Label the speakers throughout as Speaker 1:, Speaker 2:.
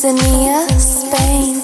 Speaker 1: Quintanilla, Spain.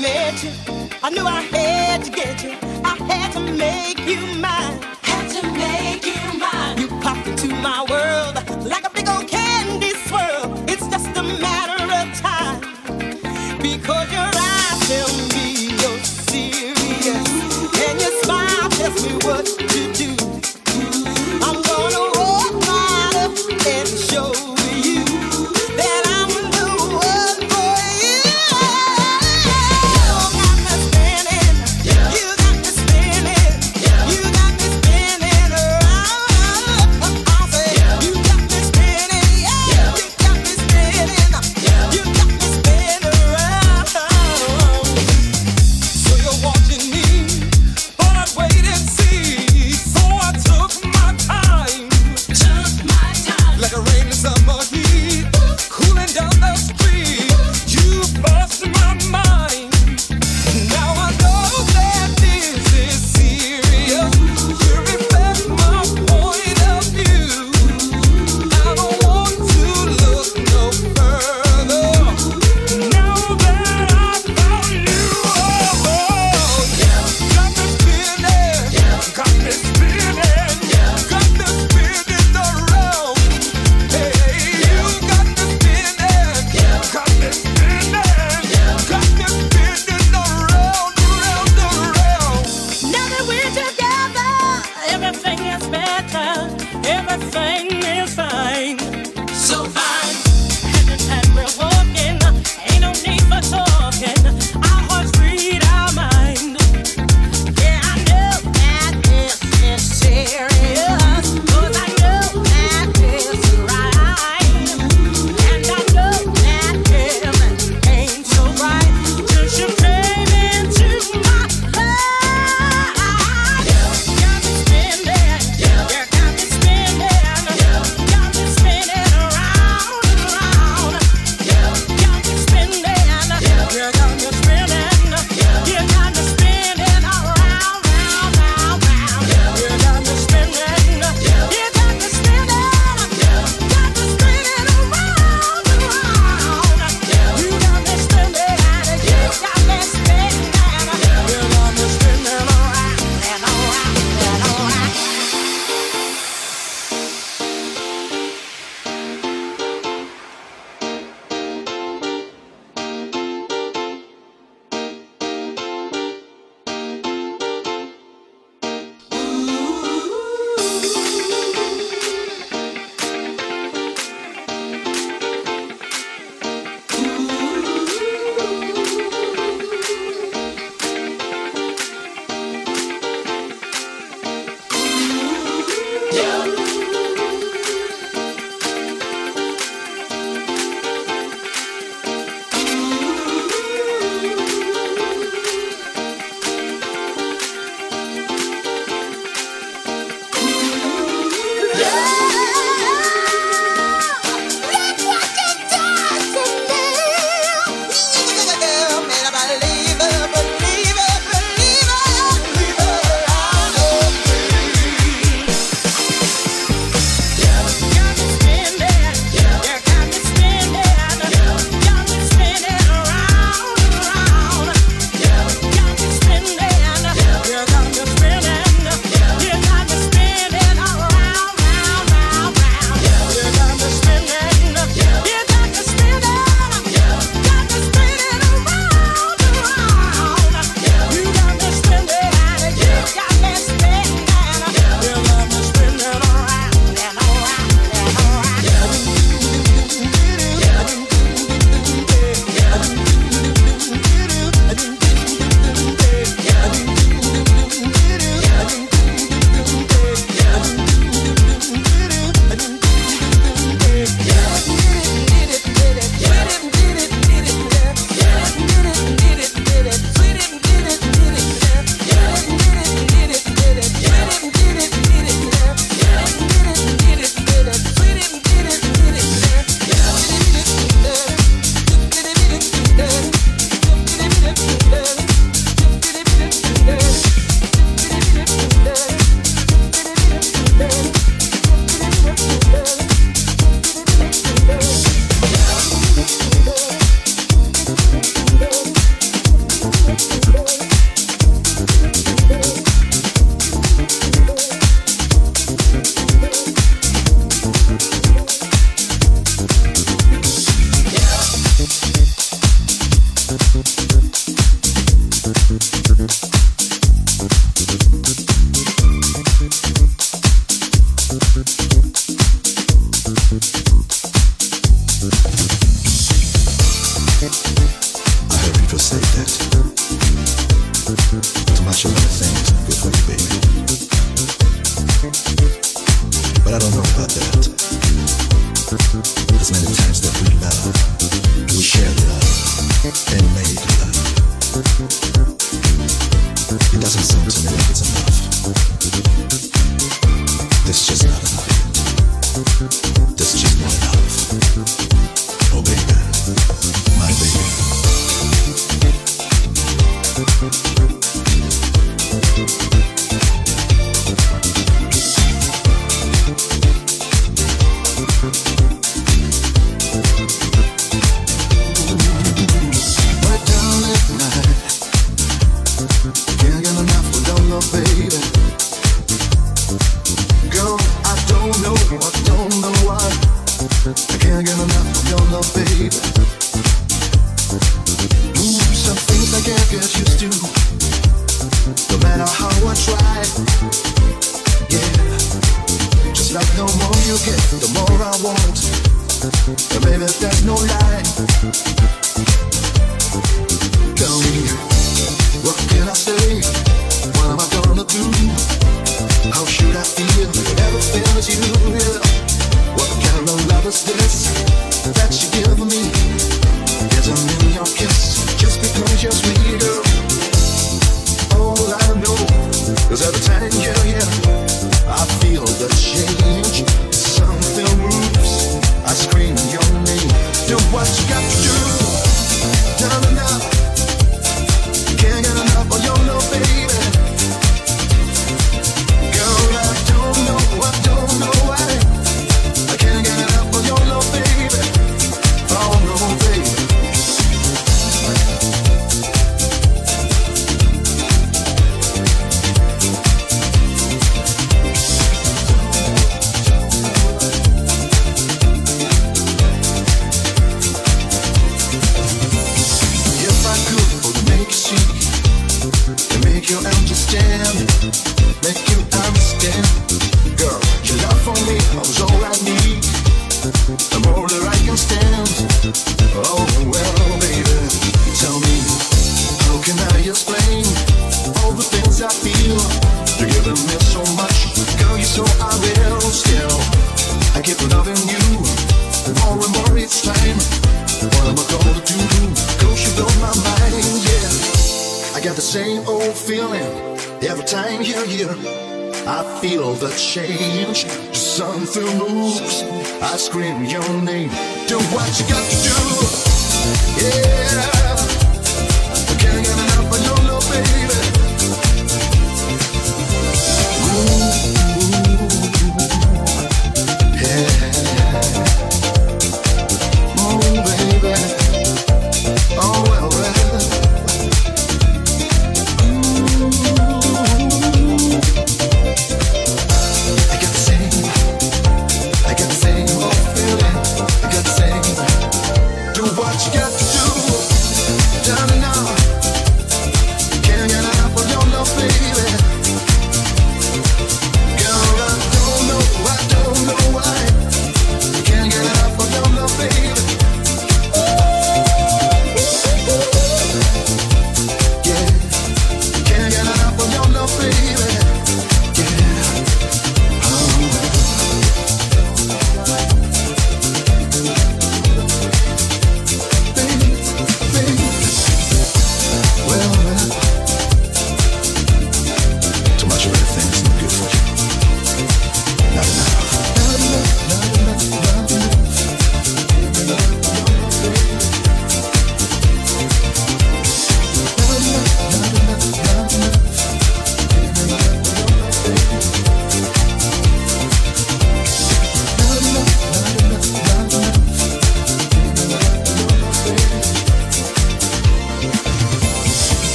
Speaker 2: met you.
Speaker 3: I
Speaker 4: knew I had to get you. I had to make you mine.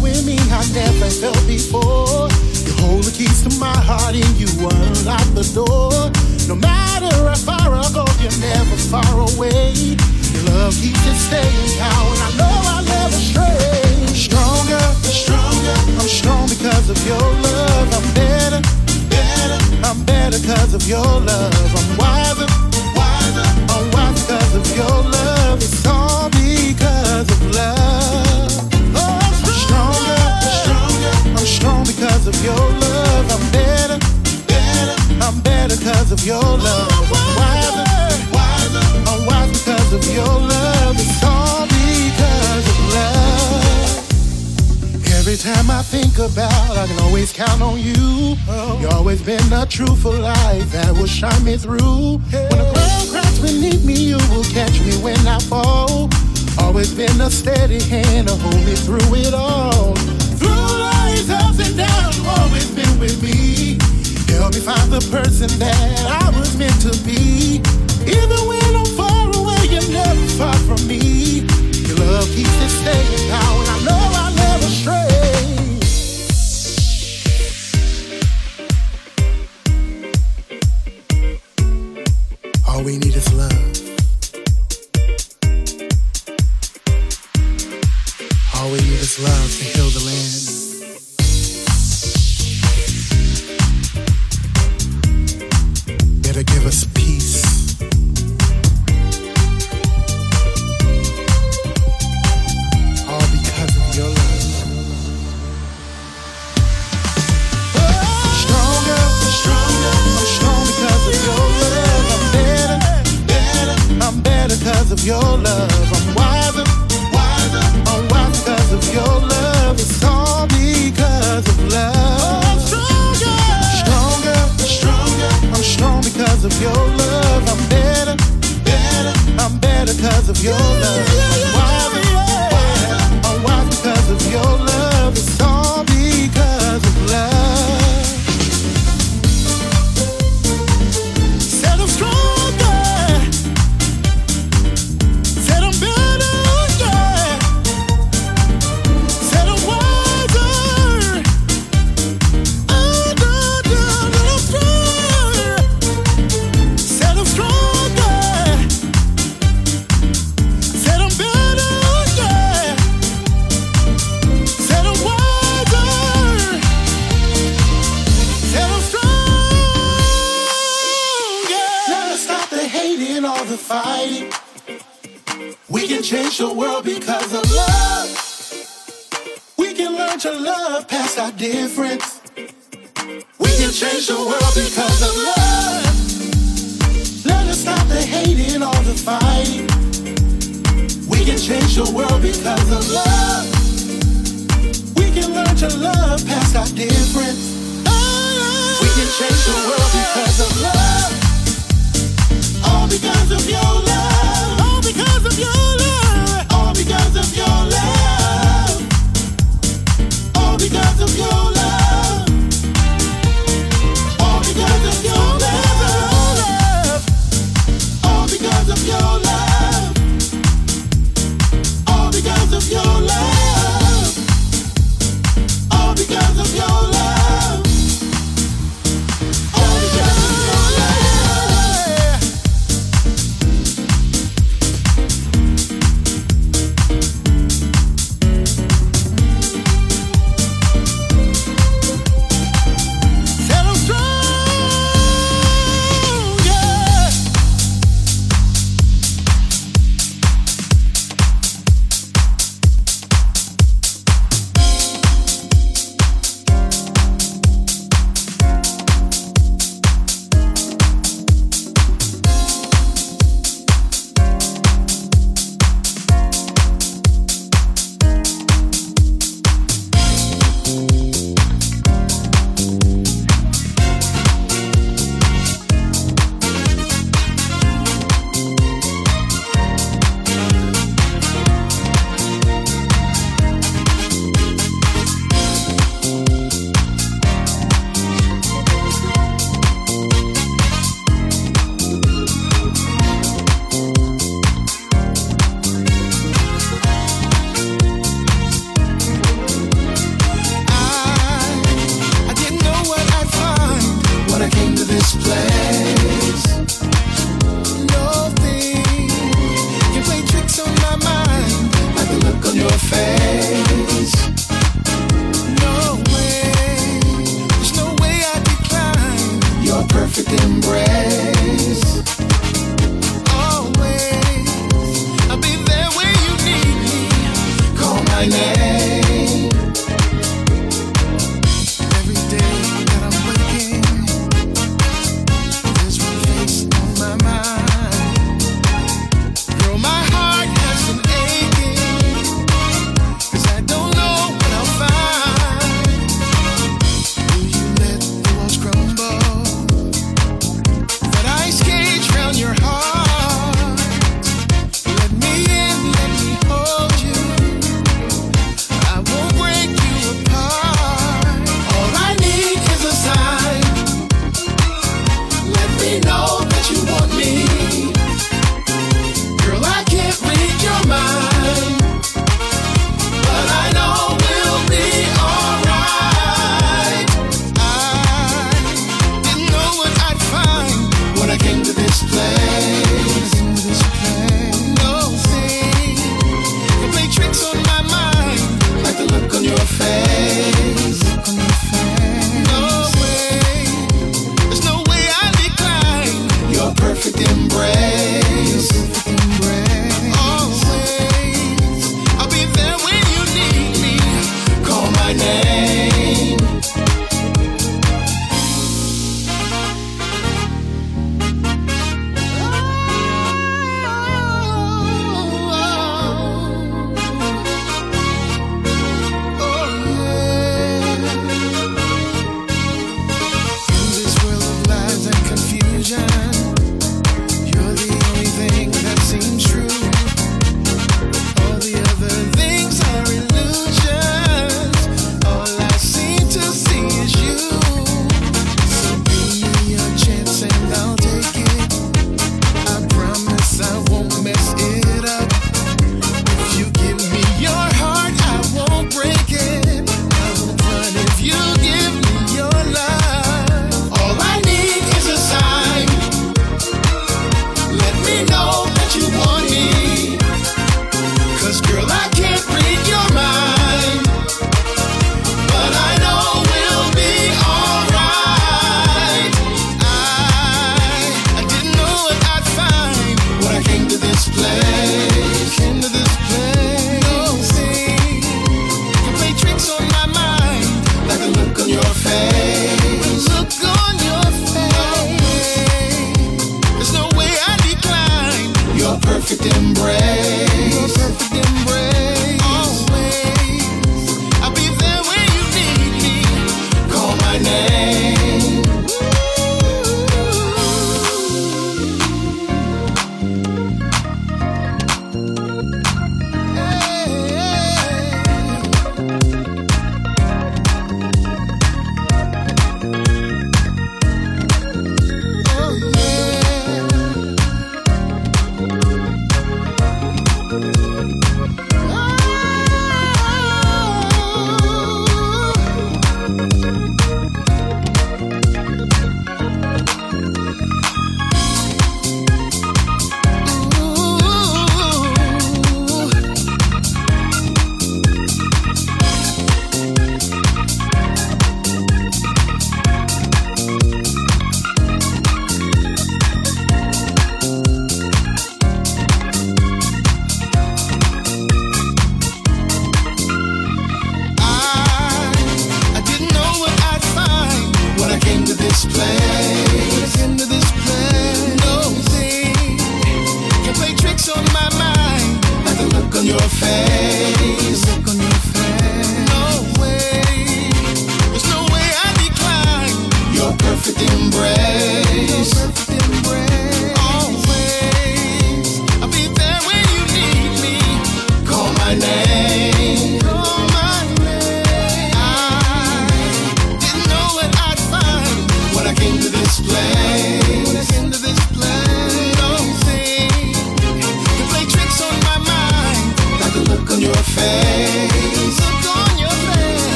Speaker 4: Showing me, I never felt before. You hold the keys to my heart and you unlock the door. No matter how far I go, you're never far away. Your love keeps it staying power, and I know I'll never stray. Stronger, stronger, I'm strong because of your love. I'm better, better, I'm better because of your love. I'm wiser, wiser, I'm wise because of your love. Your love. I'm better, better, I'm better because of your love. Wiser, wiser, I'm of your love. It's all because of love. Every time I think about, I can always count on you. You always been the truth for life that will shine me through. When the ground cracks beneath me, you will catch me when I fall. Always been a steady hand to hold me through it all. Ups and downs, always been with me. Help me find the person that I was meant to be. Even when I'm far away, you're never far from me. Your love keeps it staying power, because of your love. I'm wiser, wiser, I'm wise because of your love. It's all because of love. Oh, I'm stronger, stronger, stronger, I'm strong because of your love. I'm better, better, I'm better because of your love. I'm wiser, wiser,